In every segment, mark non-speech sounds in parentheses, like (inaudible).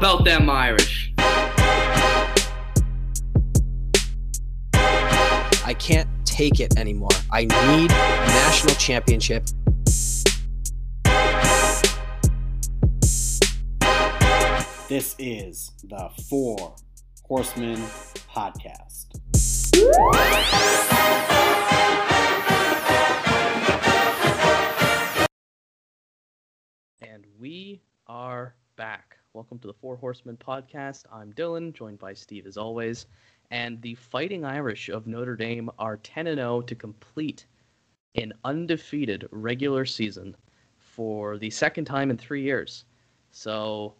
about them Irish? I can't take it anymore. I need a national championship. This is the Four Horsemen Podcast. And we are back. Welcome to the Four Horsemen podcast. I'm Dylan, joined by Steve as always. And the Fighting Irish of Notre Dame are 10 0 to complete an undefeated regular season for the second time in three years. So,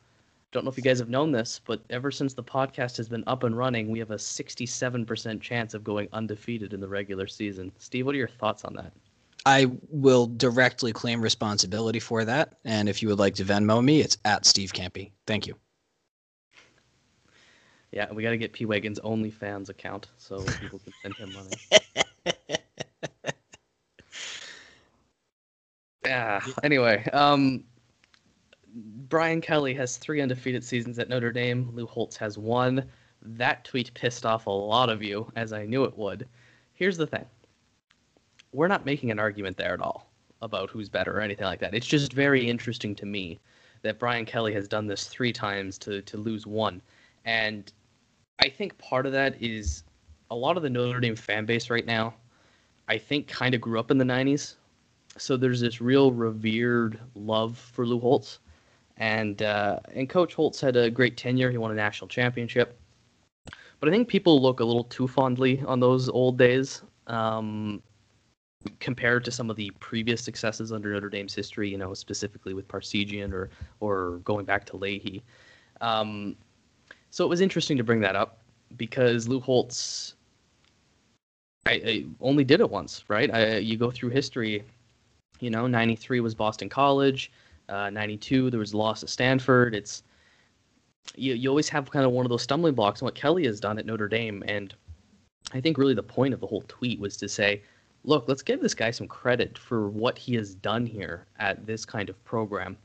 don't know if you guys have known this, but ever since the podcast has been up and running, we have a 67% chance of going undefeated in the regular season. Steve, what are your thoughts on that? I will directly claim responsibility for that. And if you would like to Venmo me, it's at Steve Campy. Thank you. Yeah, we got to get P Wagon's OnlyFans account so people can send him money. yeah. (laughs) Anyway, um, Brian Kelly has three undefeated seasons at Notre Dame. Lou Holtz has one. That tweet pissed off a lot of you, as I knew it would. Here's the thing we're not making an argument there at all about who's better or anything like that. It's just very interesting to me that Brian Kelly has done this three times to, to lose one. And I think part of that is a lot of the Notre Dame fan base right now, I think, kind of grew up in the 90s. So there's this real revered love for Lou Holtz. And, uh, and Coach Holtz had a great tenure. He won a national championship. But I think people look a little too fondly on those old days. Um, compared to some of the previous successes under Notre Dame's history, you know, specifically with Parseghian or or going back to Leahy. Um, so it was interesting to bring that up because Lou Holtz I, I only did it once, right? I, you go through history, you know, 93 was Boston College, uh, 92 there was loss at Stanford. It's you, you always have kind of one of those stumbling blocks and what Kelly has done at Notre Dame and I think really the point of the whole tweet was to say, look, let's give this guy some credit for what he has done here at this kind of program,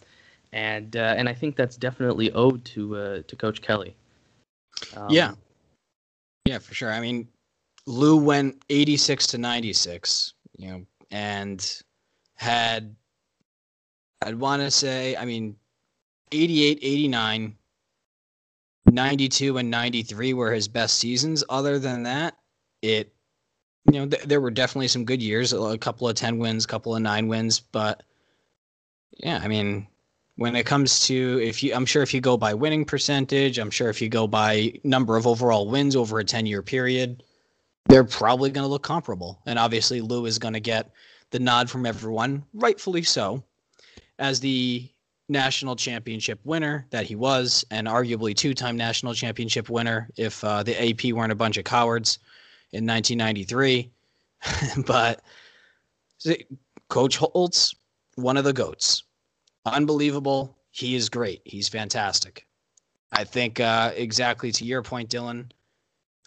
and uh, and I think that's definitely owed to uh, to Coach Kelly. Um, yeah, yeah, for sure. I mean, Lou went eighty six to ninety six, you know, and had I'd want to say, I mean, 88, 89, 92, and 93 were his best seasons. Other than that, it you know, th- there were definitely some good years, a couple of 10 wins, a couple of nine wins, but yeah, I mean, when it comes to if you I'm sure if you go by winning percentage, I'm sure if you go by number of overall wins over a 10-year period, they're probably going to look comparable. And obviously Lou is going to get the nod from everyone, rightfully so, as the national championship winner that he was, and arguably two-time national championship winner if uh, the AP weren't a bunch of cowards in 1993. (laughs) but Coach Holtz, one of the goats, unbelievable. He is great. He's fantastic. I think uh, exactly to your point, Dylan.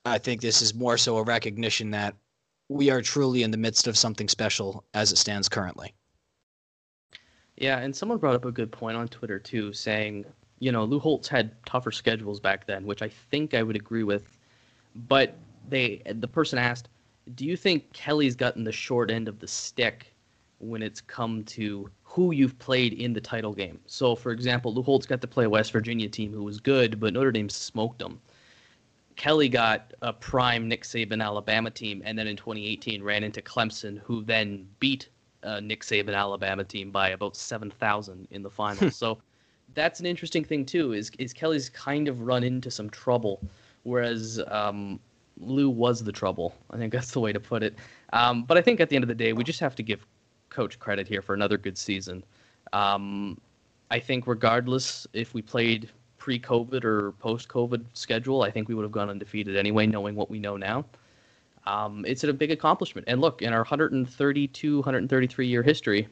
I think this is more so a recognition that we are truly in the midst of something special as it stands currently. Yeah, and someone brought up a good point on Twitter too, saying, you know, Lou Holtz had tougher schedules back then, which I think I would agree with. But they the person asked, "Do you think Kelly's gotten the short end of the stick when it's come to who you've played in the title game?" So, for example, Lou Holtz got to play a West Virginia team who was good, but Notre Dame smoked them. Kelly got a prime Nick Saban Alabama team, and then in 2018 ran into Clemson, who then beat uh, Nick Saban Alabama team by about 7,000 in the final. (laughs) so that's an interesting thing too. Is is Kelly's kind of run into some trouble, whereas um, Lou was the trouble. I think that's the way to put it. Um, but I think at the end of the day, we just have to give Coach credit here for another good season. Um, I think regardless if we played pre-COVID or post-COVID schedule, I think we would have gone undefeated anyway, knowing what we know now. Um, it's a big accomplishment. And look, in our 132, 133 year history,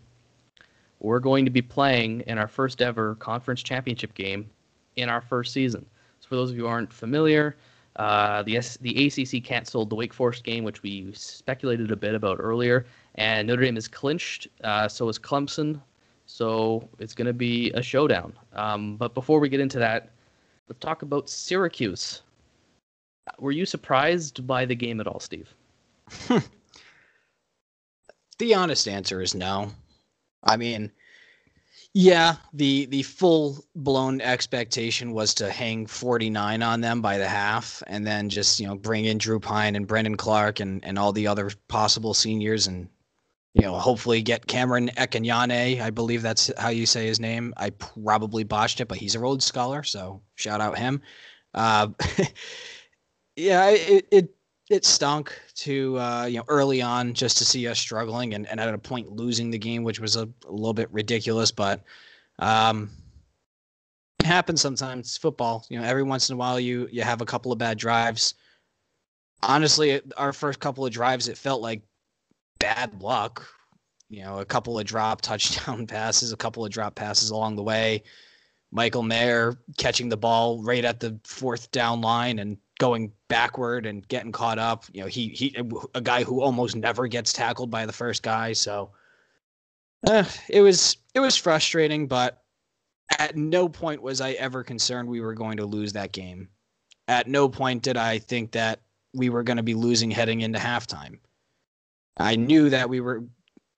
we're going to be playing in our first ever conference championship game in our first season. So for those of you who aren't familiar, uh, the S- the ACC canceled the Wake Forest game, which we speculated a bit about earlier, and Notre Dame is clinched. Uh, so is Clemson. So it's going to be a showdown. Um, but before we get into that, Let's talk about Syracuse. Were you surprised by the game at all, Steve? (laughs) the honest answer is no. I mean, yeah, the the full blown expectation was to hang 49 on them by the half and then just, you know, bring in Drew Pyne and Brendon Clark and, and all the other possible seniors and you know, hopefully get Cameron Ekinyane. I believe that's how you say his name. I probably botched it, but he's a Rhodes Scholar, so shout out him. Uh, (laughs) yeah, it, it it stunk to uh, you know early on just to see us struggling and, and at a point losing the game, which was a, a little bit ridiculous, but um, it happens sometimes. Football, you know, every once in a while you you have a couple of bad drives. Honestly, our first couple of drives, it felt like bad luck. You know, a couple of drop (laughs) touchdown passes, a couple of drop passes along the way. Michael Mayer catching the ball right at the fourth down line and going backward and getting caught up. You know, he he a guy who almost never gets tackled by the first guy. So uh, it was it was frustrating, but at no point was I ever concerned we were going to lose that game. At no point did I think that we were going to be losing heading into halftime. I knew that we were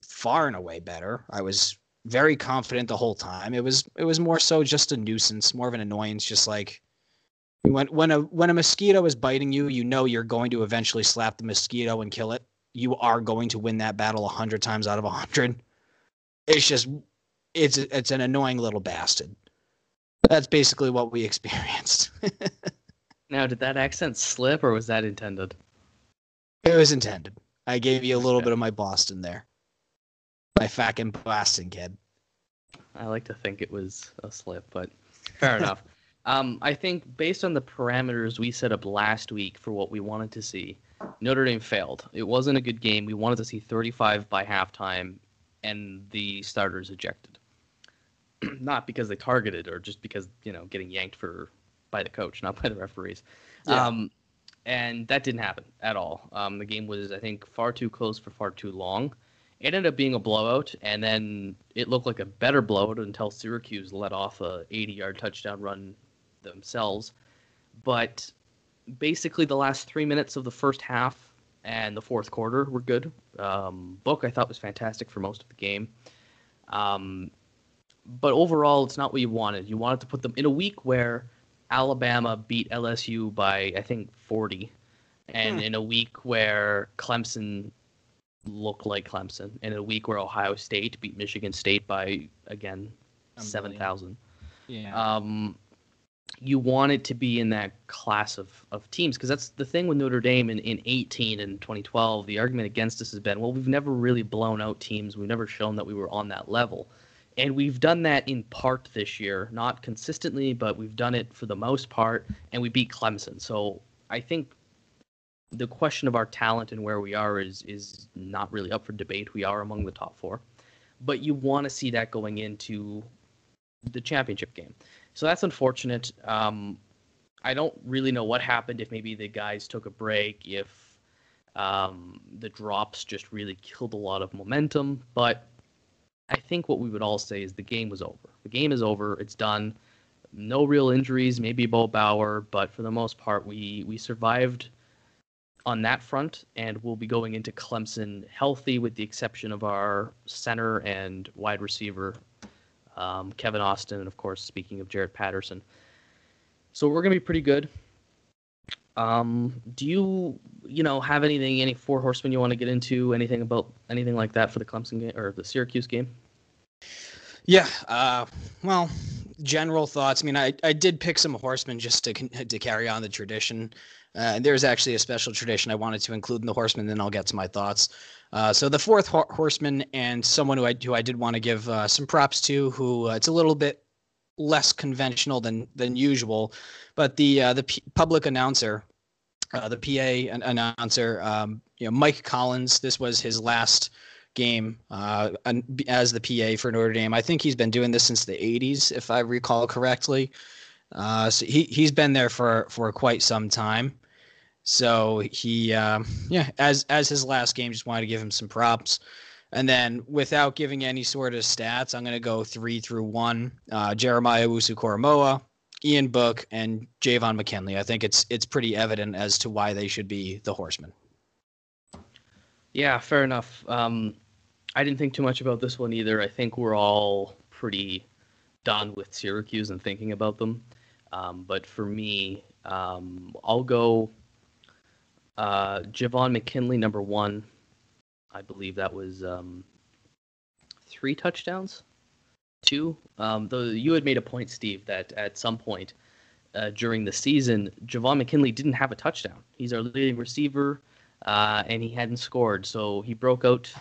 far and away better. I was very confident the whole time. It was it was more so just a nuisance, more of an annoyance, just like when when a when a mosquito is biting you, you know you're going to eventually slap the mosquito and kill it. You are going to win that battle a hundred times out of a hundred. It's just it's it's an annoying little bastard. That's basically what we (laughs) experienced. now, did that accent slip or was that intended? It was intended. I gave you a little bit of my Boston there. My fucking Boston kid. I like to think it was a slip, but fair enough. (laughs) Um, I think based on the parameters we set up last week for what we wanted to see, Notre Dame failed. It wasn't a good game. We wanted to see 35 by halftime, and the starters ejected. (clears throat) not because they targeted or just because you know getting yanked for by the coach, not by the referees. Yeah. Um, and that didn't happen at all. Um, the game was, I think, far too close for far too long. It ended up being a blowout, and then it looked like a better blowout until Syracuse let off a 80-yard touchdown run themselves. But basically, the last three minutes of the first half and the fourth quarter were good. Um, Book I thought was fantastic for most of the game. Um, but overall, it's not what you wanted. You wanted to put them in a week where Alabama beat LSU by I think 40, and hmm. in a week where Clemson looked like Clemson, and in a week where Ohio State beat Michigan State by again seven thousand. Yeah. Um, you want it to be in that class of, of teams because that's the thing with Notre Dame in, in 18 and 2012. The argument against us has been, well, we've never really blown out teams. We've never shown that we were on that level. And we've done that in part this year, not consistently, but we've done it for the most part, and we beat Clemson. So I think the question of our talent and where we are is is not really up for debate. We are among the top four, but you want to see that going into the championship game. So that's unfortunate. Um, I don't really know what happened. If maybe the guys took a break, if um, the drops just really killed a lot of momentum. But I think what we would all say is the game was over. The game is over. It's done. No real injuries. Maybe Bo Bauer, but for the most part, we we survived on that front, and we'll be going into Clemson healthy, with the exception of our center and wide receiver um, Kevin Austin, and of course, speaking of Jarrett Patterson. So we're gonna be pretty good. Um, do you, you know, have anything, any four horsemen you want to get into? Anything about anything like that for the Clemson game or the Syracuse game? Yeah. Uh, well, general thoughts. I mean, I, I did pick some horsemen just to to carry on the tradition. Uh, there's actually a special tradition I wanted to include in the horsemen. Then I'll get to my thoughts. Uh, so the fourth ho- horseman and someone who I who I did want to give uh, some props to, who uh, it's a little bit less conventional than than usual, but the uh, the P- public announcer, uh, the PA an- announcer, um, you know Mike Collins. This was his last game as the PA for Notre Dame. I think he's been doing this since the '80s, if I recall correctly. so he he's been there for for quite some time. So he, uh, yeah, as as his last game, just wanted to give him some props. And then, without giving any sort of stats, I'm going to go three through one. Uh, Jeremiah Owusu-Koramoah, Ian Book and Javon McKinley. I think it's it's pretty evident as to why they should be the horsemen. Yeah, fair enough. Um, I didn't think too much about this one either. I think we're all pretty done with Syracuse and thinking about them. Um, but for me, um, I'll go uh, Javon McKinley, number one. I believe that was um, three touchdowns. Two. Um, though you had made a point, Steve, that at some point uh, during the season, Javon McKinley didn't have a touchdown. He's our leading receiver, uh, and he hadn't scored. So he broke out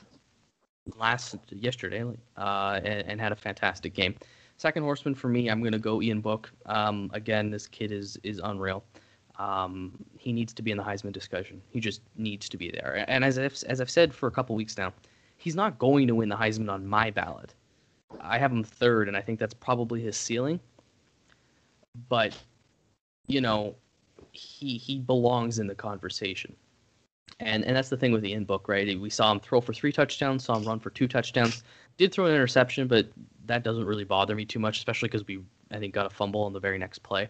last yesterday uh, and, and, had a fantastic game. Second horseman for me, I'm going to go Ian Book. Um, again, this kid is is unreal. Um, he needs to be in the Heisman discussion. He just needs to be there. And as I've, as I've said for a couple weeks now, he's not going to win the Heisman on my ballot. I have him third, and I think that's probably his ceiling. But, you know, he he belongs in the conversation. And and that's the thing with the Ian Book, right? We saw him throw for three touchdowns, saw him run for two touchdowns. Did throw an interception, but that doesn't really bother me too much, especially because we I think got a fumble on the very next play.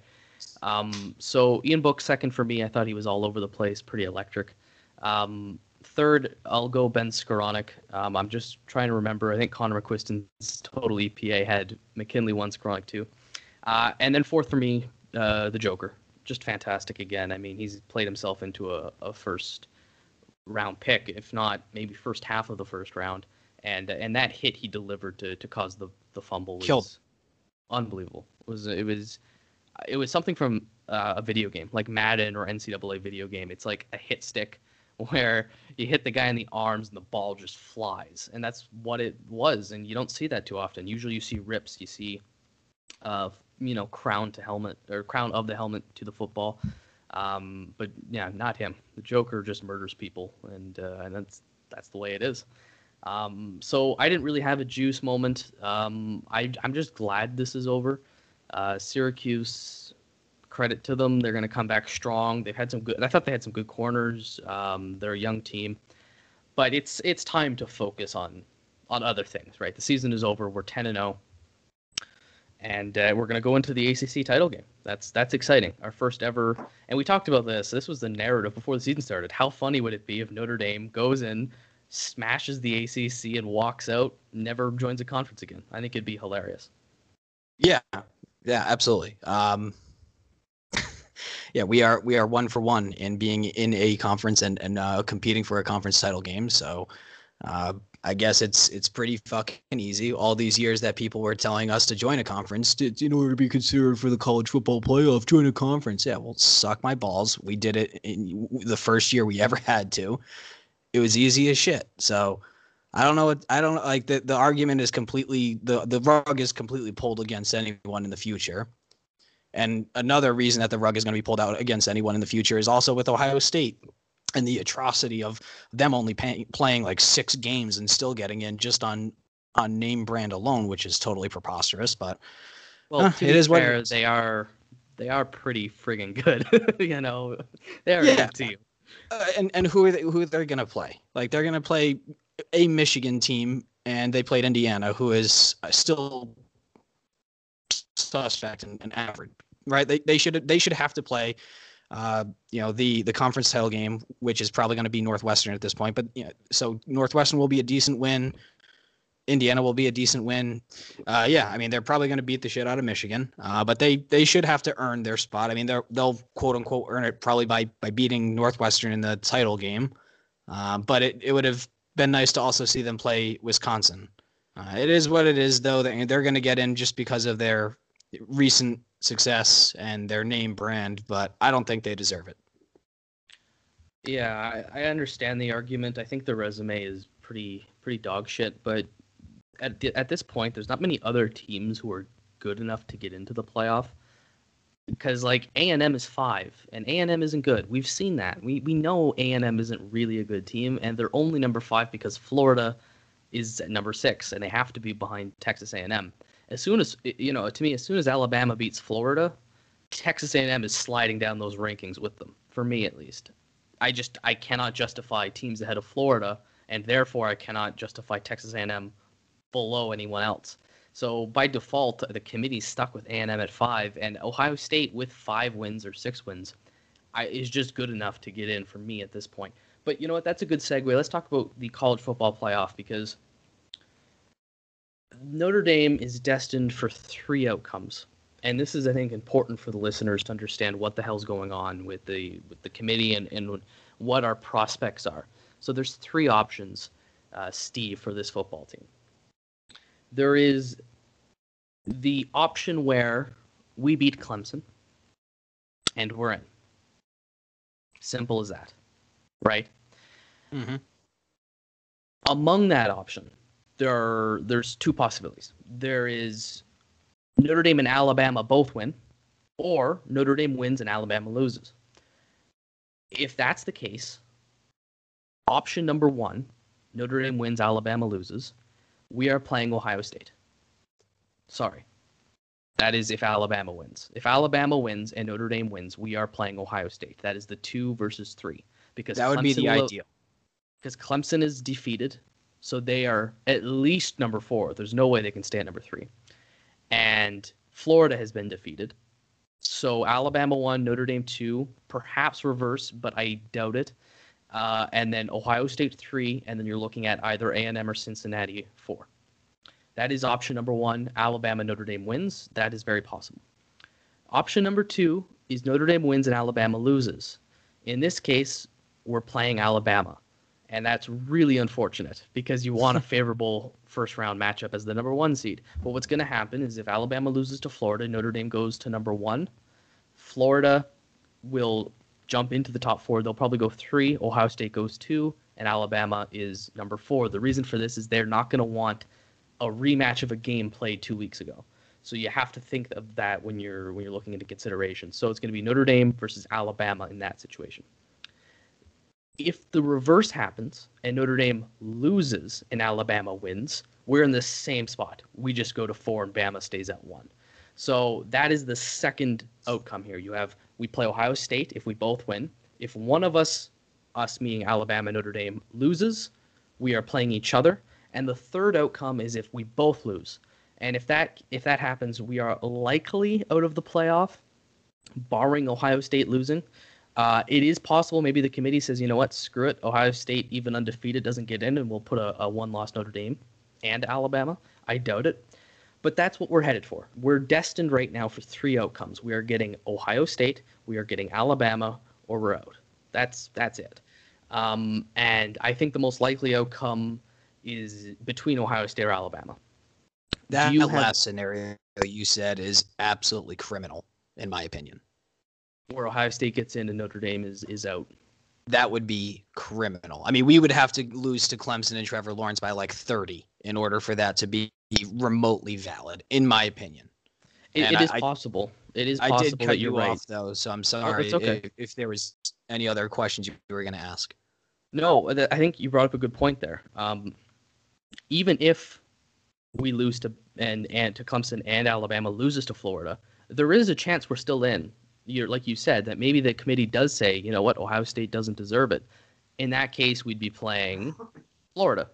Um, so Ian Book second for me. I thought he was all over the place, pretty electric. Um, third, I'll go Ben Skowronek. Um, I'm just trying to remember. I think Connor McQuiston's total EPA had McKinley one, Skowronek two. Uh, and then fourth for me, uh, the Joker. Just fantastic again. I mean, he's played himself into a, a first round pick, if not maybe first half of the first round. And and that hit he delivered to, to cause the, the fumble was Killed. unbelievable. It was it was it was something from uh, a video game like Madden or NCAA video game. It's like a hit stick (laughs) where you hit the guy in the arms and the ball just flies, and that's what it was. And you don't see that too often. Usually, you see rips. You see, uh, you know, crown to helmet or crown of the helmet to the football. Um, but yeah, not him. The Joker just murders people, and uh, and that's that's the way it is. Um, so I didn't really have a juice moment. Um, I I'm just glad this is over. Uh, Syracuse, credit to them, they're going to come back strong. They've had some good. I thought they had some good corners. Um, they're a young team, but it's it's time to focus on on other things. Right, the season is over. We're ten and zero, oh, and uh, we're going to go into the ACC title game. That's that's exciting. Our first ever. And we talked about this. This was the narrative before the season started. How funny would it be if Notre Dame goes in, smashes the ACC, and walks out, never joins a conference again? I think it'd be hilarious. Yeah, yeah, absolutely. Um, (laughs) yeah, we are we are one for one in being in a conference and and uh, competing for a conference title game. So uh, I guess it's it's pretty fucking easy. All these years that people were telling us to join a conference to, in order to be considered for the college football playoff, join a conference. Yeah, well, suck my balls. We did it in the first year we (laughs) ever had to. It was easy as shit. So I don't know what I don't like the, the argument is completely the the rug is completely pulled against anyone in the future. And another reason that the rug is going to be pulled out against anyone in the future is also with Ohio State and the atrocity of them only pay, playing like six games and still getting in just on on name brand alone, which is totally preposterous. But well, uh, it is fair, what they are. They are pretty friggin' good. (laughs) you know, they are yeah. a good team. Uh, and and who are they, who they're going to play? Like they're going to play a Michigan team, and they played Indiana, who is still suspect and, and average. Right? They they should they should have to play. Uh, you know the the conference title game, which is probably going to be Northwestern at this point. But you know, so Northwestern will be a decent win. Indiana will be a decent win. Uh, yeah, I mean they're probably going to beat the shit out of Michigan, uh, but they they should have to earn their spot. I mean they they'll quote unquote earn it probably by by beating Northwestern in the title game. Uh, but it, it would have been nice to also see them play Wisconsin. Uh, it is what it is, though. They're, going to get in just because of their recent success and their name brand, but I don't think they deserve it. Yeah, I, I understand the argument. I think the resume is pretty pretty dog shit, but at the, at this point, there's not many other teams who are good enough to get into the playoff because like A&M is 5 and A&M isn't good. We've seen that. We we know A&M isn't really a good team and they're only number 5 because Florida is at number 6 and they have to be behind Texas A&M. As soon as you know, to me as soon as Alabama beats Florida, Texas A&M is sliding down those rankings with them for me at least. I just I cannot justify teams ahead of Florida and therefore I cannot justify Texas A&M below anyone else. So by default, the committee's stuck with A&M at five, and Ohio State with five wins or six wins I, is just good enough to get in for me at this point. But you know what? That's a good segue. Let's talk about the college football playoff because Notre Dame is destined for three outcomes. And this is, I think, important for the listeners to understand what the hell's going on with the with the committee and, and what our prospects are. So there's three options, uh, Steve, for this football team there is the option where we beat Clemson and we're in. Simple as that, right? Mm-hmm. Among that option, there are there's two possibilities. There is Notre Dame and Alabama both win, or Notre Dame wins and Alabama loses. If that's the case, option number one, Notre Dame wins, Alabama loses, we are playing Ohio State. Sorry. That is if Alabama wins. If Alabama wins and Notre Dame wins, we are playing Ohio State. That is the two versus three. Because that would Clemson be the will, ideal. Because Clemson is defeated, so they are at least number four. There's no way they can stay at number three. And Florida has been defeated. So Alabama one, Notre Dame two, perhaps reverse, but I doubt it uh, and then Ohio State three, and then you're looking at either A and M or Cincinnati four. That is option number one. Alabama Notre Dame wins. That is very possible. Option number two is Notre Dame wins and Alabama loses. In this case, we're playing Alabama. And that's really unfortunate because you want a (laughs) favorable first round matchup as the number one seed. But what's going to happen is if Alabama loses to Florida, Notre Dame goes to number one. Florida will jump into the top four. They'll probably go three. Ohio State goes two, and Alabama is number four. The reason for this is they're not going to want a rematch of a game played two weeks ago. So you have to think of that when you're when you're looking into consideration. So it's going to be Notre Dame versus Alabama in that situation. If the reverse happens and Notre Dame loses and Alabama wins, we're in the same spot. We just go to four and Bama stays at one. So that is the second outcome here. You have we play Ohio State if we both win. If one of us, us meaning Alabama, Notre Dame, loses, we are playing each other. And the third outcome is if we both lose. And if that if that happens, we are likely out of the playoff, barring Ohio State losing. Uh, it is possible maybe the committee says, you know what, screw it. Ohio State, even undefeated, doesn't get in, and we'll put a, a one loss Notre Dame and Alabama. I doubt it. But that's what we're headed for. We're destined right now for three outcomes. We are getting Ohio State, we are getting Alabama, or we're out. That's that's it. Um, and I think the most likely outcome is between Ohio State or Alabama. That last have, scenario you said is absolutely criminal, in my opinion. Where Ohio State gets in and Notre Dame is is out. That would be criminal. I mean, we would have to lose to Clemson and Trevor Lawrence by like 30 in order for that to be remotely valid, in my opinion. it, it is I, possible. It is possible I did cut you right. off though, so I'm sorry oh, okay. if, if, there was any other questions you were going to ask. No, I think you brought up a good point there. Um, even if we lose to and and to Clemson and Alabama loses to Florida, there is a chance we're still in. You're like you said that maybe the committee does say, you know what, Ohio State doesn't deserve it. In that case, we'd be playing Florida.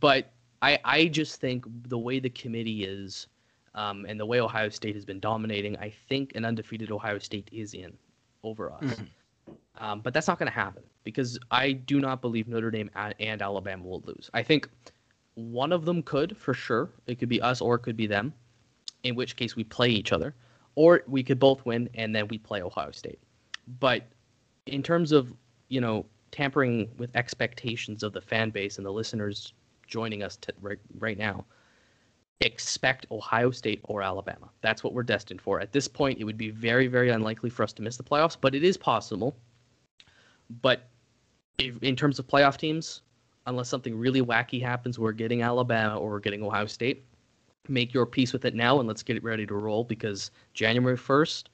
But I, I just think the way the committee is um, and the way Ohio State has been dominating, I think an undefeated Ohio State is in over us. Mm-hmm. Um, but that's not going to happen because I do not believe Notre Dame and Alabama will lose. I think one of them could for sure. It could be us or it could be them, in which case we play each other, or we could both win and then we play Ohio State. But in terms of you know tampering with expectations of the fan base and the listeners joining us to, right, right now expect Ohio State or Alabama. That's what we're destined for. At this point, it would be very, very unlikely for us to miss the playoffs, but it is possible. But if, in terms of playoff teams, unless something really wacky happens, we're getting Alabama or we're getting Ohio State. Make your peace with it now and let's get it ready to roll because January 1st,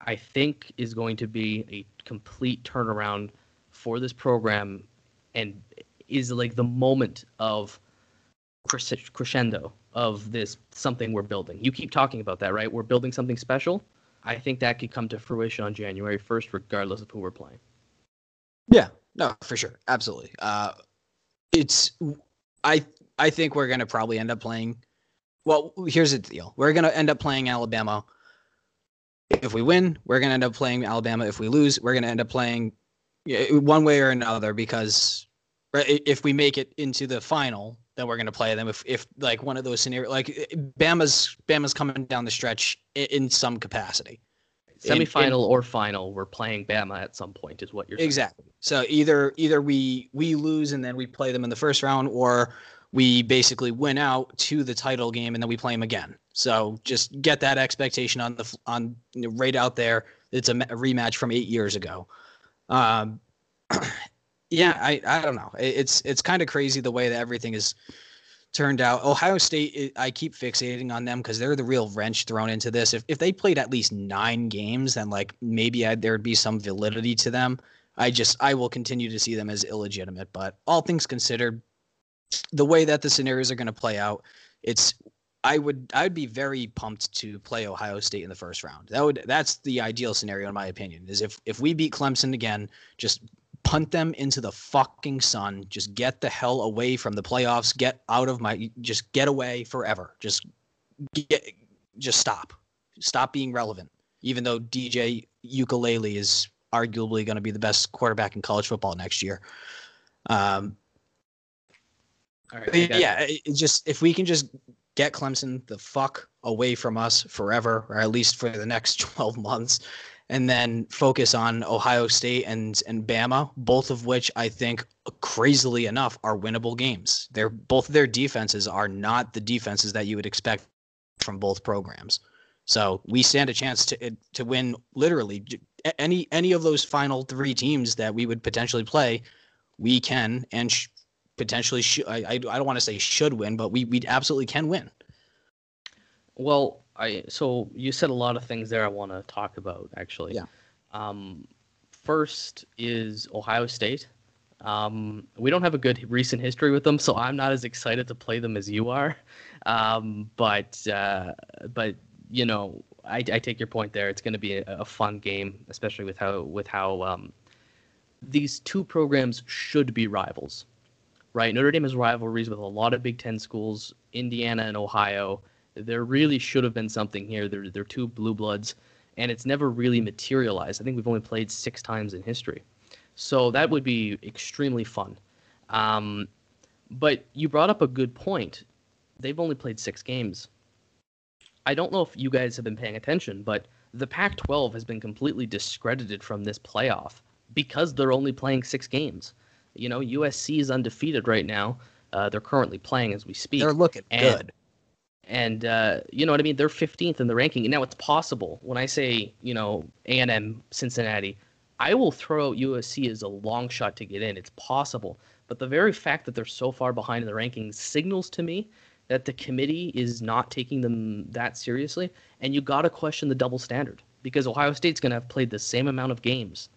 I think, is going to be a complete turnaround for this program and is like the moment of crescendo of this something we're building. You keep talking about that, right? We're building something special. I think that could come to fruition on January 1st, regardless of who we're playing. Yeah, no, for sure, absolutely. Uh, it's I I think we're gonna probably end up playing well, here's the deal. We're going to end up playing Alabama. If we win, we're going to end up playing Alabama. If we lose, we're going to end up playing one way or another because if we make it into the final, then we're going to play them. If, if like one of those scenarios, like Bama's Bama's coming down the stretch in, in some capacity. Semifinal in, in, or final, we're playing Bama at some point, is what you're saying. Exactly. So either either we we lose and then we play them in the first round, or we basically win out to the title game and then we play them again. So just get that expectation on the on you know, right out there. It's a, a rematch from eight years ago. Um, (clears throat) yeah, I I don't know. It's it's kind of crazy the way that everything is turned out. Ohio State, I keep fixating on them because they're the real wrench thrown into this. If if they played at least nine games, then like maybe I'd, there'd be some validity to them. I just I will continue to see them as illegitimate. But all things considered, the way that the scenarios are going to play out, it's I would I would be very pumped to play Ohio State in the first round. That would that's the ideal scenario in my opinion. Is if if we beat Clemson again, just punt them into the fucking sun. Just get the hell away from the playoffs. Get out of my just get away forever. Just get just stop. Stop being relevant. Even though DJ Uiagalelei is arguably going to be the best quarterback in college football next year. Um, yeah, it just if we can just get Clemson the fuck away from us forever, or at least for the next (laughs) 12 months, and then focus on Ohio State and and Bama, both of which I think crazily enough are winnable games. They're both their defenses are not the defenses that you would expect from both programs. So we stand a chance to to win literally any any of those final three teams that we would potentially play. We can and sh- potentially should. I, I don't want to say should win, but we we absolutely can win. Well, I so you said a lot of things there I want to talk about actually. Yeah. Um, first is Ohio State. Um, we don't have a good recent history with them, so I'm not as excited to play them as you are. Um, but uh, but you know, I, I take your point there. It's going to be a, a, fun game, especially with how with how um, these two programs should be rivals right? Notre Dame has rivalries with a lot of Big Ten schools, Indiana and Ohio. There really should have been something here. They're, they're two blue bloods, and it's never really materialized. I think we've only played six times in history. So that would be extremely fun. Um, but you brought up a good point. They've only played six games. I don't know if you guys have been paying attention, but the Pac 12 has been completely discredited from this playoff because they're only playing six games. You know, USC is undefeated right now. Uh, they're currently playing as we speak. They're looking and, good. And uh, you know what I mean? They're 15th in the ranking. And now it's possible. When I say, you know, A&M, Cincinnati, I will throw out USC as a long shot to get in. It's possible. But the very fact that they're so far behind in the rankings signals to me that the committee is not taking them that seriously. And you got to question the double standard because Ohio State's going to have played the same amount of games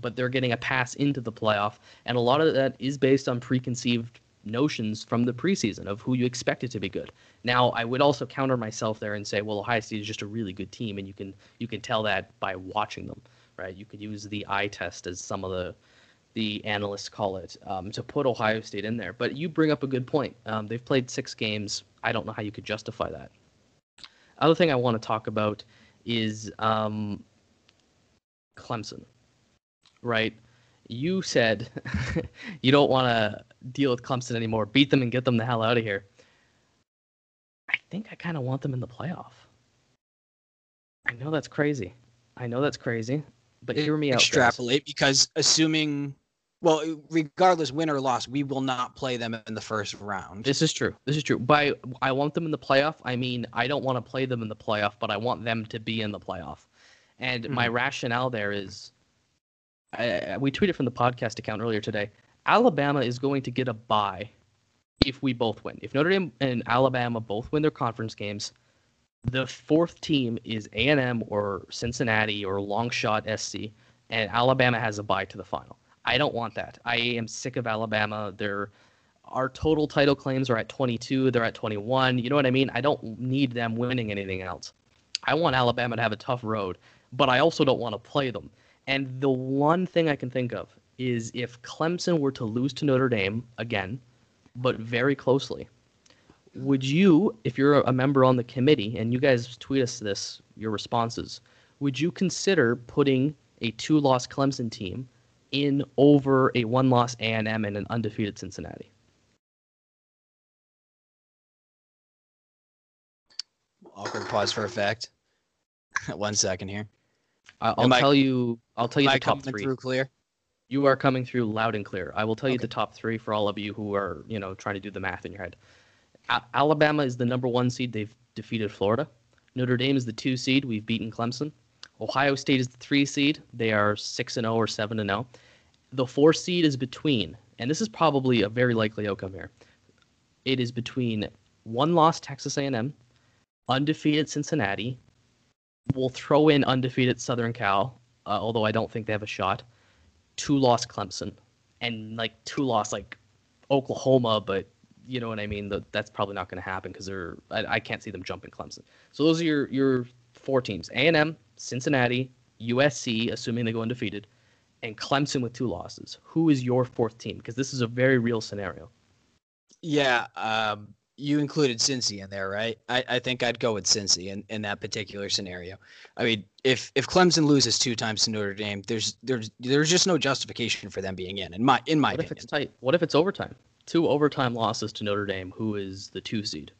but they're getting a pass into the playoff. And a lot of that is based on preconceived notions from the preseason of who you expected to be good. Now, I would also counter myself there and say, well, Ohio State is just a really good team, and you can you can tell that by watching them, right? You could use the eye test as some of the the analysts call it um, to put Ohio State in there. But you bring up a good point. Um, they've played six games. I don't know how you could justify that. Other thing I want to talk about is um, Clemson right? You said (laughs) you don't want to deal with Clemson anymore. Beat them and get them the hell out of here. I think I kind of want them in the playoff. I know that's crazy. I know that's crazy, but hear me out. Extrapolate because assuming, well, regardless win or loss, we will not play them in the first round. This is true. This is true. By I want them in the playoff, I mean I don't want to play them in the playoff, but I want them to be in the playoff. And mm-hmm. my rationale there is I, we tweeted from the podcast account earlier today. Alabama is going to get a bye if we both win. If Notre Dame and Alabama both win their conference games, the fourth team is A&M or Cincinnati or long shot SC, and Alabama has a bye to the final. I don't want that. I am sick of Alabama. They're our total title claims are at 22. They're at 21. You know what I mean? I don't need them winning anything else. I want Alabama to have a tough road, but I also don't want to play them. And the one thing I can think of is if Clemson were to lose to Notre Dame again, but very closely, would you, if you're a member on the committee, and you guys tweet us this, your responses, would you consider putting a two-loss Clemson team in over a one-loss A&M and an undefeated Cincinnati? Awkward pause for effect. (laughs) One second here. I'll tell you. I'll tell you the top three. Through clear. You are coming through loud and clear. I will tell okay. you the top three for all of you who are, you know, trying to do the math in your head. A- Alabama is the number one seed. They've defeated Florida. Notre Dame is the two seed. We've beaten Clemson. Ohio State is the three seed. They are six and zero oh or seven and zero. Oh. The four seed is between, and this is probably a very likely outcome here. It is between one loss Texas A&M, undefeated Cincinnati. We'll throw in undefeated Southern Cal, uh, although I don't think they have a shot. Two loss Clemson, and like two loss like Oklahoma, but you know what I mean. The, that's probably not going to happen because they're I, I, can't see them jumping Clemson. So those are your your four teams: A and M, Cincinnati, USC, assuming they go undefeated, and Clemson with two losses. Who is your fourth team? Because this is a very real scenario. Yeah, um, you included Cincy in there, right? I, I think I'd go with Cincy in, in that particular scenario. I mean, if if Clemson loses two times to Notre Dame, there's there's there's just no justification for them being in. In my in my what opinion. if it's tight? What if it's overtime? Two overtime losses to Notre Dame, who is the two seed.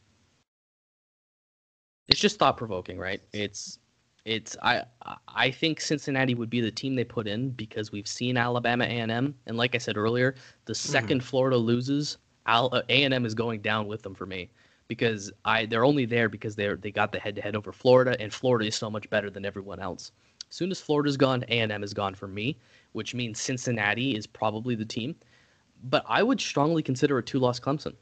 It's just thought provoking, right? It's it's I I think Cincinnati would be the team they put in because we've seen Alabama A&M, and like I said earlier, the 2nd mm. Florida loses, uh, A&M is going down with them for me because I they're only there because they're they got the head to head over Florida and Florida is so much better than everyone else. As soon as Florida's gone, A&M is gone for me, which means Cincinnati is probably the team. But I would strongly consider a two-loss Clemson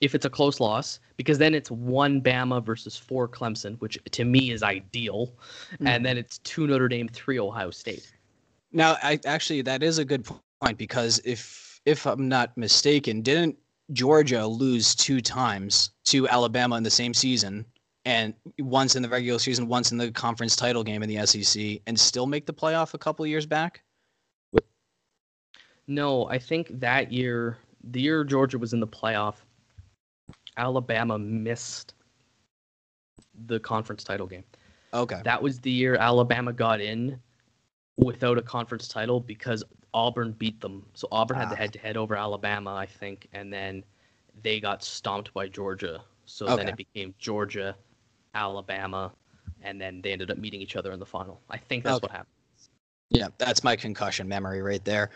if it's a close loss because then it's one Bama versus four Clemson, which to me is ideal, mm-hmm. and then it's two Notre Dame, three Ohio State. Now, I actually that is a good point because if if I'm not mistaken, didn't Georgia lose two times to Alabama in the same season, and once in the regular season, once in the conference title game in the SEC, and still make the playoff a couple years back? No, I think that year, the year Georgia was in the playoff, Alabama missed the conference title game. Okay. That was the year Alabama got in without a conference title because Auburn beat them. So Auburn had the head to head over Alabama, I think, and then they got stomped by Georgia. So okay. then it became Georgia, Alabama, and then they ended up meeting each other in the final. I think that's okay. what happened. Yeah, that's my concussion memory right there.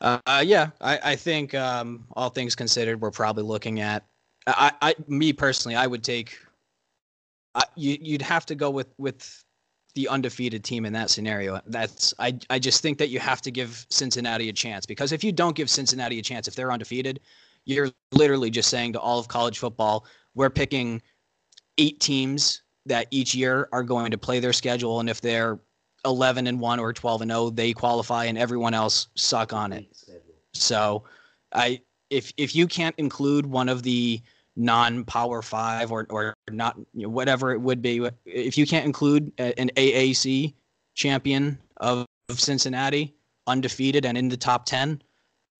Uh, uh, yeah, I, I think um, all things considered, we're probably looking at. I, I, me personally, I would take. I, you, you'd have to go with with the undefeated team in that scenario. That's I I just think that you have to give Cincinnati a chance because if you don't give Cincinnati a chance, if they're undefeated, you're literally just saying to all of college football, we're picking eight teams that each year are going to play their schedule, and if they're 11 and one or 12 and 0, they qualify, and everyone else suck on it. So, I if if you can't include one of the non-power five or or not you know, whatever it would be if you can't include an AAC champion of, of Cincinnati undefeated and in the top 10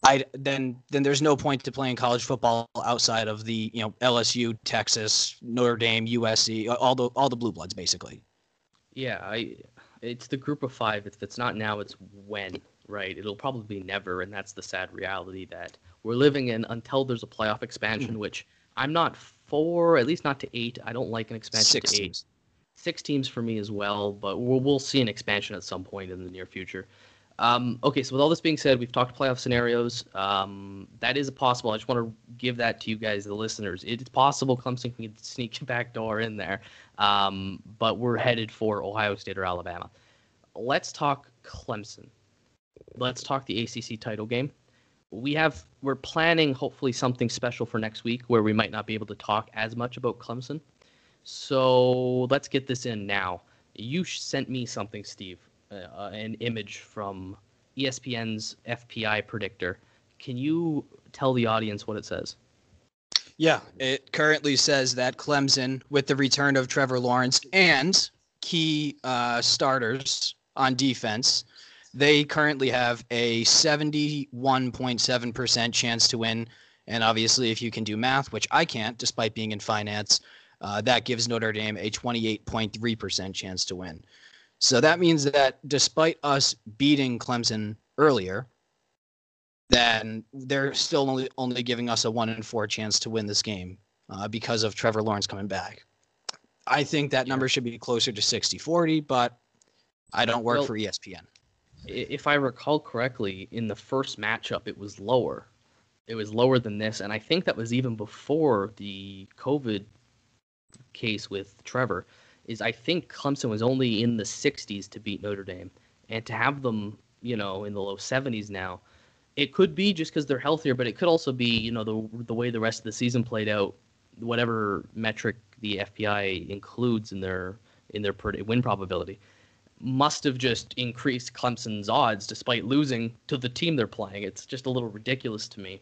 I then then there's no point to playing college football outside of the you know LSU, Texas, Notre Dame, USC, all the all the blue bloods basically. Yeah, I it's the group of 5 if it's not now it's when, right? It'll probably be never and that's the sad reality that we're living in until there's a playoff expansion mm-hmm. which I'm not four, at least not to eight. I don't like an expansion Six to eight. Teams. Six teams for me as well, but we'll, we'll see an expansion at some point in the near future. Um, okay, so with all this being said, we've talked playoff scenarios. Um, that is possible. I just want to give that to you guys, the listeners. It's possible Clemson can sneak a back door in there, um, but we're headed for Ohio State or Alabama. Let's talk Clemson. Let's talk the ACC title game we have we're planning hopefully something special for next week where we might not be able to talk as much about Clemson. So let's get this in now. You sent me something, Steve, uh, uh an image from ESPN's FPI predictor. Can you tell the audience what it says? Yeah, it currently says that Clemson, with the return of Trevor Lawrence and key uh, starters on defense, they currently have a 71.7% chance to win And obviously, if you can do math, which I can't, despite being in finance, uh, that gives Notre Dame a 28.3% chance to win. So that means that despite us beating Clemson earlier, then they're still only only giving us a one in four chance to win this game uh, because of Trevor Lawrence coming back. I think that number should be closer to 60 40, but I don't work well, for ESPN. If I recall correctly, in the first matchup, it was lower. It was lower than this, and I think that was even before the COVID case with Trevor. Is I think Clemson was only in the 60s to beat Notre Dame, and to have them, you know, in the low 70s now it could be just because they're healthier, but it could also be you know the the way the rest of the season played out, whatever metric the FPI includes in their in their win probability, must have just increased Clemson's odds despite losing to the team they're playing. It's just a little ridiculous to me.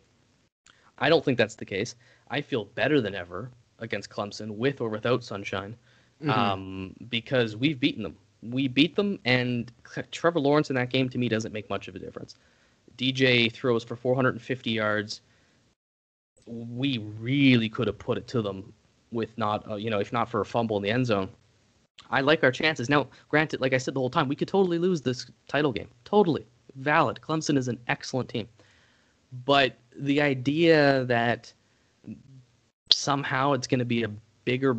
I don't think that's the case. I feel better than ever against Clemson with or without Sunshine, mm-hmm. um, because we've beaten them. We beat them, and Trevor Lawrence in that game to me doesn't make much of a difference. DJ throws for 450 yards. We really could have put it to them with not, uh, you know, if not for a fumble in the end zone. I like our chances. Now, granted, like I said the whole time, we could totally lose this title game. Totally valid. Clemson is an excellent team. But the idea that somehow it's going to be a bigger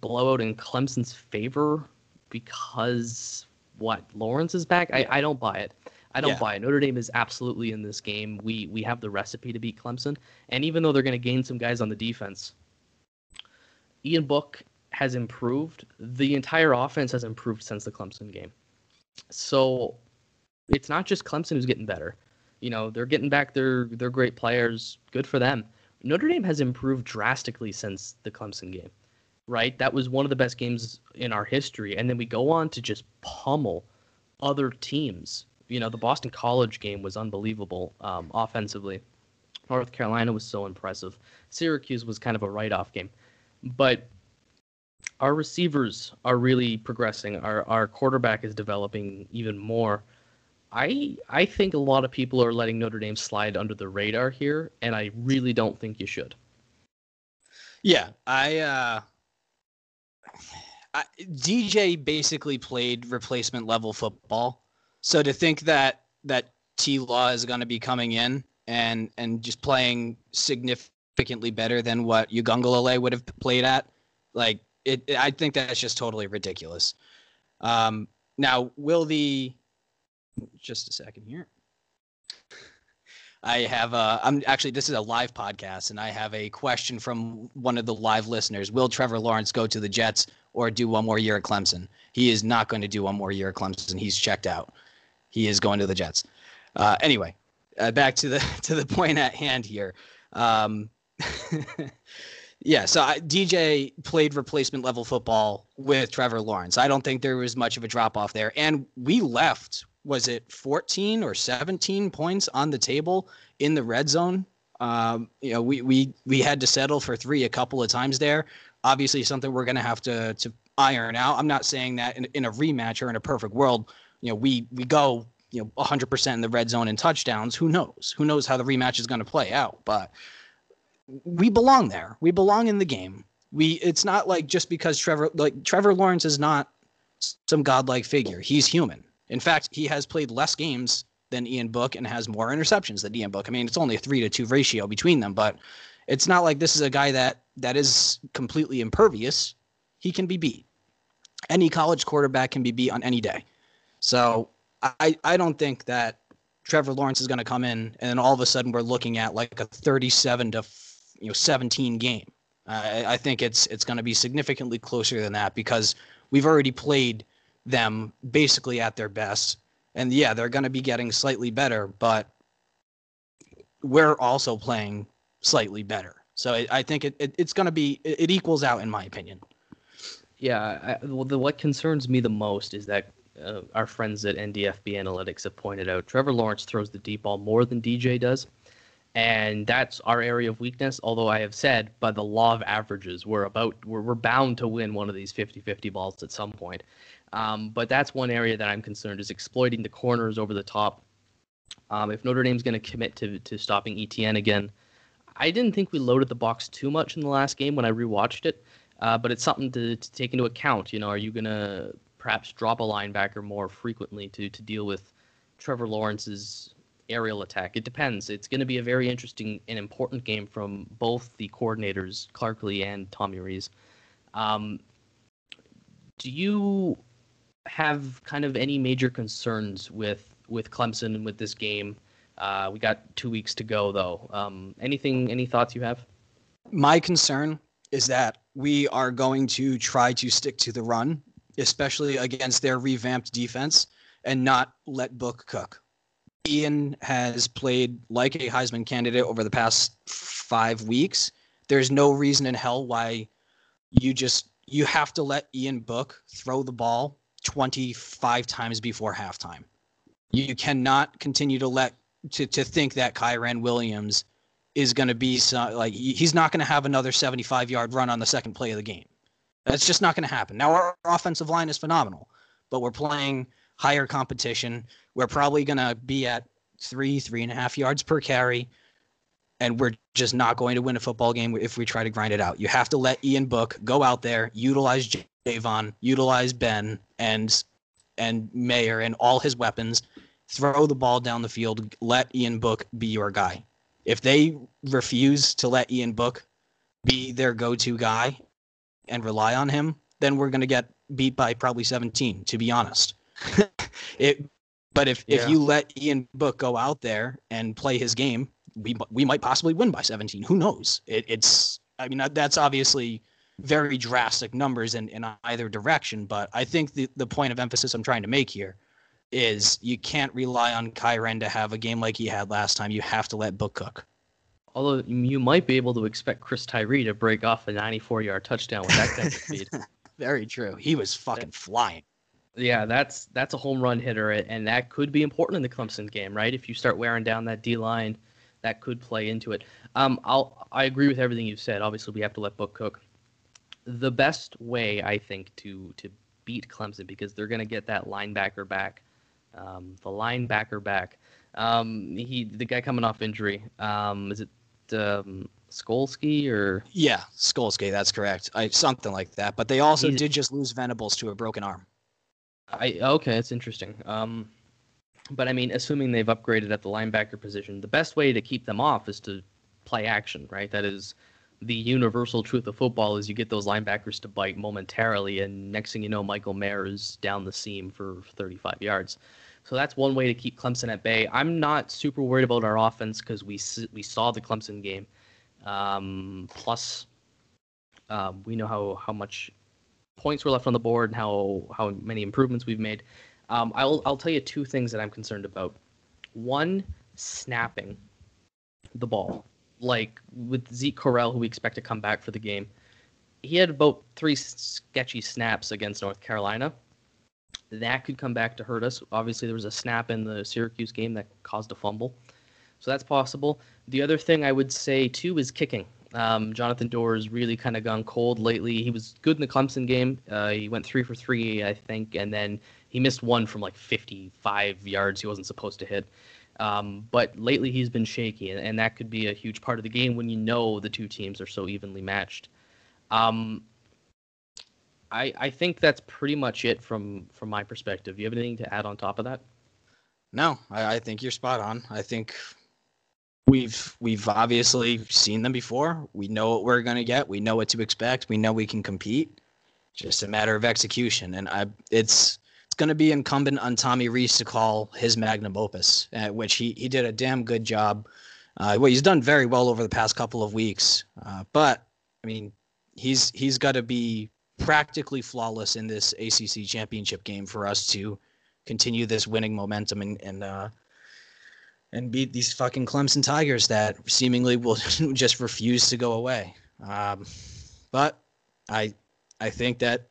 blowout in Clemson's favor because what Lawrence is back, I, I don't buy it. I don't yeah. buy it. Notre Dame is absolutely in this game. We we have the recipe to beat Clemson, and even though they're going to gain some guys on the defense, Ian Book has improved. The entire offense has improved since the Clemson game. So it's not just Clemson who's getting better. You know, they're getting back their their great players. Good for them. Notre Dame has improved drastically since the Clemson game. Right? That was one of the best games in our history. And then we go on to just pummel other teams you know, the Boston College game was unbelievable um, offensively. North Carolina was so impressive. Syracuse was kind of a write-off game, but our receivers are really progressing. Our our quarterback is developing even more. I I think a lot of people are letting Notre Dame slide under the radar here, and I really don't think you should. Yeah, I uh DJ basically played replacement level football so to think that that T Law is going to be coming in and and just playing significantly better than what Uiagalelei would have played at, like it, it, I think that's just totally ridiculous. Um, now, will the just a second here? I have. I'm actually this is a live podcast, and I have a question from one of the live listeners. Will Trevor Lawrence go to the Jets or do one more year at Clemson? He is not going to do one more year at Clemson. He's checked out he is going to the Jets. Uh, anyway, uh, back to the (laughs) to the point at hand here. Um, (laughs) yeah, so I, DJ played replacement level football with Trevor Lawrence. I don't think there was much of a drop off there, and we left. Was it 14 or 17 points on the table in the red zone? Um, you know, we we we had to settle for three a couple of times there. Obviously, something we're going to have to to iron out. I'm not saying that in, in a rematch or in a perfect world you know, we we go you know 100% in the red zone and touchdowns. Who knows? Who knows how the rematch is going to play out? But we belong there. We belong in the game. We it's not like just because Trevor like Trevor Lawrence is not some godlike figure. He's human. In fact, he has played less games than Ian Book and has more interceptions than Ian Book. I mean, it's only a three to two ratio between them, but it's not like this is a guy that that is completely impervious. He can be beat. Any college quarterback can be beat on any day. So I, I don't think that Trevor Lawrence is going to come in and all of a sudden we're looking at like a 37 to you know 17 game. I think it's it's going to be significantly closer than that because we've already played them basically at their best. And yeah, they're going to be getting slightly better, but we're also playing slightly better. So I, I think it, it it's going to be it, it, equals out in my opinion. Yeah, I, well, the, what concerns me the most is that uh, our friends at NDFB Analytics have pointed out, Trevor Lawrence throws the deep ball more than DJ does. And that's our area of weakness. Although I have said, by the law of averages, we're about we're, we're bound to win one of these 50-50 balls at some point. Um, but that's one area that I'm concerned is exploiting the corners over the top. Um, if Notre Dame's going to commit to to stopping Etienne again, I didn't think we loaded the box too much in the last game when I rewatched it, uh, but it's something to, to take into account. You know, are you gonna perhaps drop a linebacker more frequently to to deal with Trevor Lawrence's aerial attack? It depends. It's going to be a very interesting and important game from both the coordinators, Clark Lea and Tommy Rees. Um, do you have kind of any major concerns with with Clemson and with this game? Uh, we got two weeks to go, though. Um, anything? Any thoughts you have? My concern is that we are going to try to stick to the run, especially against their revamped defense, and not let Book cook. Ian has played like a Heisman candidate over the past five weeks. There's no reason in hell why you just you have to let Ian Book throw the ball 25 times before halftime. You cannot continue to let to to think that Kyren Williams is going to be some, like he's not going to have another 75 yard run on the second play of the game. That's just not going to happen. Now our offensive line is phenomenal, but we're playing higher competition. We're probably going to be at three, three and a half yards per carry, and we're just not going to win a football game if we try to grind it out. You have to let Ian Book go out there, utilize Javon, utilize Ben and and Mayer and all his weapons, throw the ball down the field, let Ian Book be your guy. If they refuse to let Ian Book be their go-to guy and rely on him, then we're going to get beat by probably 17, to be honest. (laughs) it, but if, yeah. if you let Ian Book go out there and play his game, we we might possibly win by 17. Who knows? It, it's I mean that's obviously very drastic numbers in, in either direction, but I think the, the point of emphasis I'm trying to make here is you can't rely on Kyren to have a game like he had last time. You have to let Book cook. Although you might be able to expect Chris Tyree to break off a 94 yard touchdown with that kind of speed. (laughs) Very true. He was fucking flying. Yeah, that's that's a home run hitter, and that could be important in the Clemson game, right? If you start wearing down that D line, that could play into it. Um, I'll I agree with everything you've said. Obviously, we have to let Book cook. The best way I think to to beat Clemson because they're going to get that linebacker back, um, the linebacker back. Um, he the guy coming off injury. Um, is it um, Skalski or yeah, Skalski. That's correct. I something like that. But they also did just lose Venables to a broken arm. I okay, that's interesting. Um, but I mean, assuming they've upgraded at the linebacker position, the best way to keep them off is to play action, right? That is the universal truth of football is you get those linebackers to bite momentarily, and next thing you know, Michael Mayer is down the seam for 35 yards. So that's one way to keep Clemson at bay. I'm not super worried about our offense because we we saw the Clemson game. Um, plus, um, we know how how much points were left on the board and how how many improvements we've made. Um, I'll I'll tell you two things that I'm concerned about. One, snapping the ball, like with Zeke Correll, who we expect to come back for the game. He had about three sketchy snaps against North Carolina. That could come back to hurt us. Obviously, there was a snap in the Syracuse game that caused a fumble, so that's possible. The other thing I would say too is kicking. Um, Jonathan Doerer's really kind of gone cold lately. He was good in the Clemson game. Uh, he went three for three, I think, and then he missed one from like 55 yards he wasn't supposed to hit. Um, but lately he's been shaky, and, and, that could be a huge part of the game when you know the two teams are so evenly matched. Um, I I think that's pretty much it from from my perspective. Do you have anything to add on top of that? No, I, I think you're spot on. I think we've we've obviously seen them before. We know what we're gonna get. We know what to expect. We know we can compete. Just a matter of execution, and I it's it's gonna be incumbent on Tommy Rees to call his magnum opus, uh, which he he did a damn good job. Uh, well, he's done very well over the past couple of weeks, uh, but I mean, he's he's got to be practically flawless in this ACC championship game for us to continue this winning momentum and and uh, and beat these fucking Clemson Tigers that seemingly will (laughs) just refuse to go away. Um, but I I think that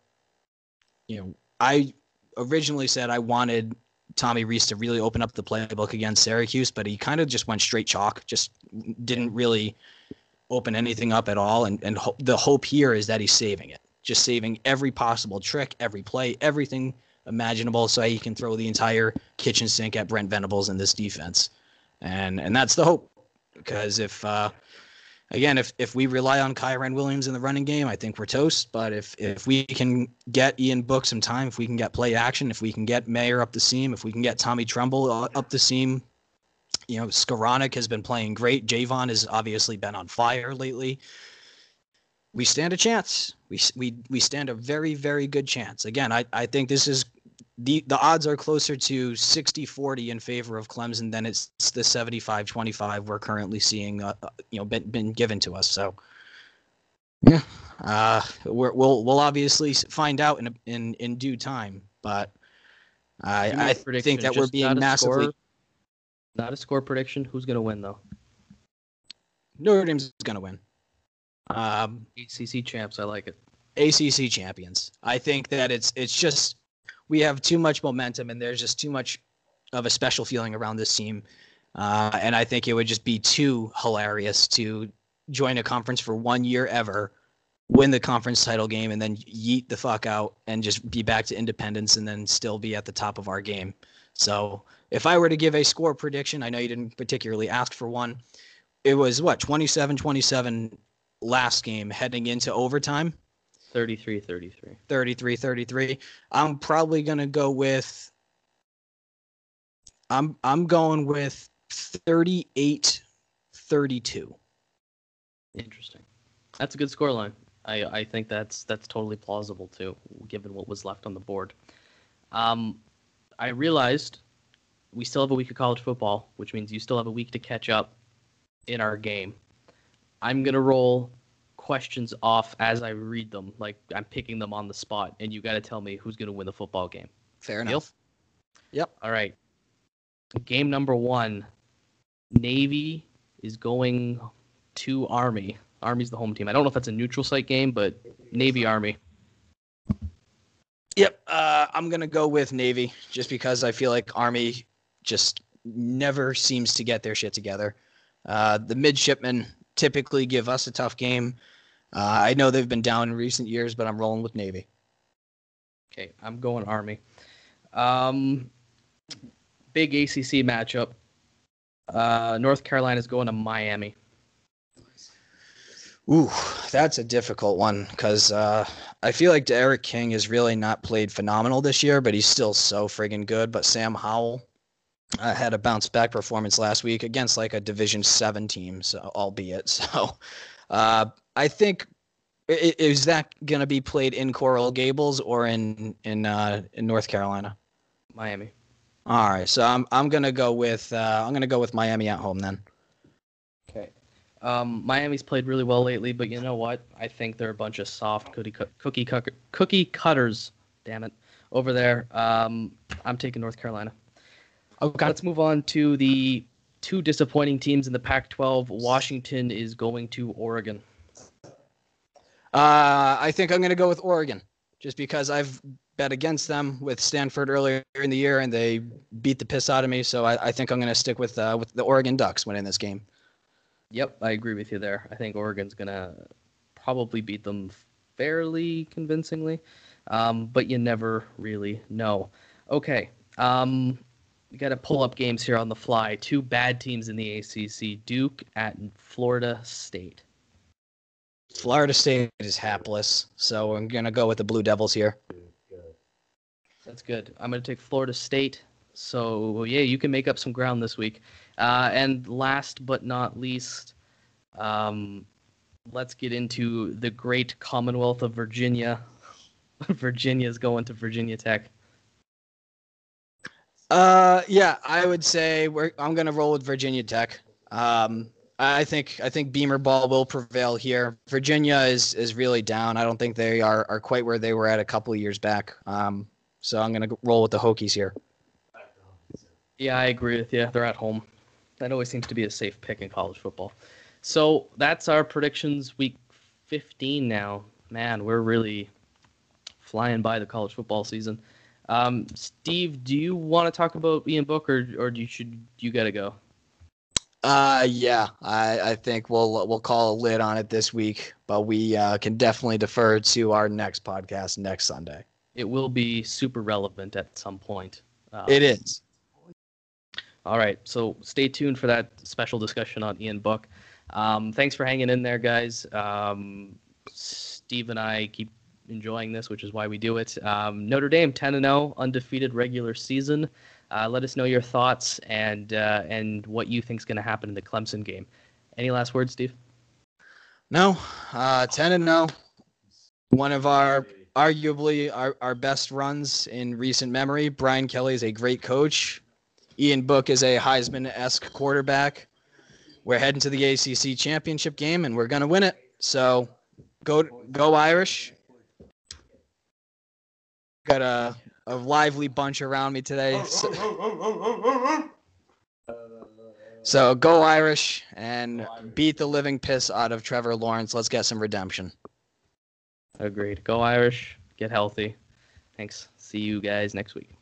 you know I originally said I wanted Tommy Rees to really open up the playbook against Syracuse, but he kind of just went straight chalk, just didn't really open anything up at all. And and ho- the hope here is that he's saving it, just saving every possible trick, every play, everything imaginable, so he can throw the entire kitchen sink at Brent Venables in this defense and and that's the hope because if uh, again, if if we rely on Kyren Williams in the running game, I think we're toast. But if if we can get Ian Book some time, if we can get play action, if we can get Mayer up the seam, if we can get Tommy Tremble uh, up the seam, you know, Skowronek has been playing great. Javon has obviously been on fire lately. We stand a chance. We we we stand a very very good chance. Again, I I think this is the the odds are closer to 60-40 in favor of Clemson than it's the 75-25 we're currently seeing uh, uh, you know been, been given to us. So yeah uh we will we'll obviously find out in in in due time but I I think that we're being massively score, not a score prediction? Who's going to win though? Notre Dame's going to win. Um ACC champs I like it. ACC champions. I think that it's it's just we have too much momentum and there's just too much of a special feeling around this team. Uh, and I think it would just be too hilarious to join a conference for one year ever, win the conference title game, and then yeet the fuck out and just be back to independence and then still be at the top of our game. So if I were to give a score prediction, I know you didn't particularly ask for one. It was what, 27 27 last game heading into overtime. 33 33. 33 33. I'm probably going to go with I'm I'm going with 38 32. Interesting. That's a good score line. I, I think that's that's totally plausible too, given what was left on the board. Um, I realized we still have a week of college football, which means you still have a week to catch up in our game. I'm gonna roll questions off as I read them. Like I'm picking them on the spot, and you got to tell me who's going to win the football game. Fair enough. Yep. All right. Game number one Navy is going to Army. Army's the home team. I don't know if that's a neutral site game, but Navy Army. Yep. Uh, I'm going to go with Navy just because I feel like Army just never seems to get their shit together. Uh, the midshipmen typically give us a tough game. Uh, I know they've been down in recent years, but I'm rolling with Navy. Okay, I'm going Army. Um, big ACC matchup. Uh, North Carolina's going to Miami. Ooh, that's a difficult one because uh, I feel like D'Eriq King has really not played phenomenal this year, but he's still so friggin' good. But Sam Howell uh, had a bounce back performance last week against like a Division Seven team, so albeit. (laughs) So uh, I think is that going to be played in Coral Gables or in in uh, in North Carolina? Miami. All right, so I'm I'm gonna go with uh, I'm gonna go with Miami at home then. Okay. Um, Miami's played really well lately, but you know what? I think they're a bunch of soft cookie cookie cookie cutters. Damn it, over there. Um, I'm taking North Carolina. Okay. Let's move on to the two disappointing teams in the Pac-12. Washington is going to Oregon. Uh, I think I'm going to go with Oregon, just because I've bet against them with Stanford earlier in the year, and they beat the piss out of me. So I, I think I'm going to stick with uh, with the Oregon Ducks winning this game. Yep, I agree with you there. I think Oregon's going to probably beat them fairly convincingly, um, but you never really know. Okay, um, we got to pull up games here on the fly. Two bad teams in the ACC: Duke at Florida State. Florida State is hapless, so I'm gonna go with the Blue Devils here. That's good. I'm gonna take Florida State. So yeah, you can make up some ground this week. Uh, and last but not least, um, let's get into the great Commonwealth of Virginia. (laughs) Virginia's going to Virginia Tech. Uh, yeah, I would say we're. I'm gonna roll with Virginia Tech. Um, I think I think Beamer ball will prevail here. Virginia is is really down. I don't think they are are quite where they were at a couple of years back. Um, so I'm gonna roll with the Hokies here. Yeah, I agree with you. They're at home. That always seems to be a safe pick in college football. So that's our predictions week 15 now. Man, we're really flying by the college football season. Um, Steve, do you want to talk about Ian Book or, or do you should you gotta go? Uh, yeah, I, I think we'll we'll call a lid on it this week, but we uh, can definitely defer to our next podcast next Sunday. It will be super relevant at some point. Uh, it is. All right, so stay tuned for that special discussion on Ian Book. Um, thanks for hanging in there, guys. Um, Steve and I keep enjoying this, which is why we do it. Um, Notre Dame 10 and 0, undefeated regular season. Uh, let us know your thoughts and uh, and what you think is going to happen in the Clemson game. Any last words, Steve? No, uh, 10 and 0. One of our arguably our, our best runs in recent memory. Brian Kelly is a great coach. Ian Book is a Heisman esque quarterback. We're heading to the ACC championship game and we're going to win it. So go go Irish. Got a, a lively bunch around me today. Oh, oh, so, oh, so go Irish and beat the living piss out of Trevor Lawrence. Let's get some redemption. Agreed. Go Irish. Get healthy. Thanks. See you guys next week.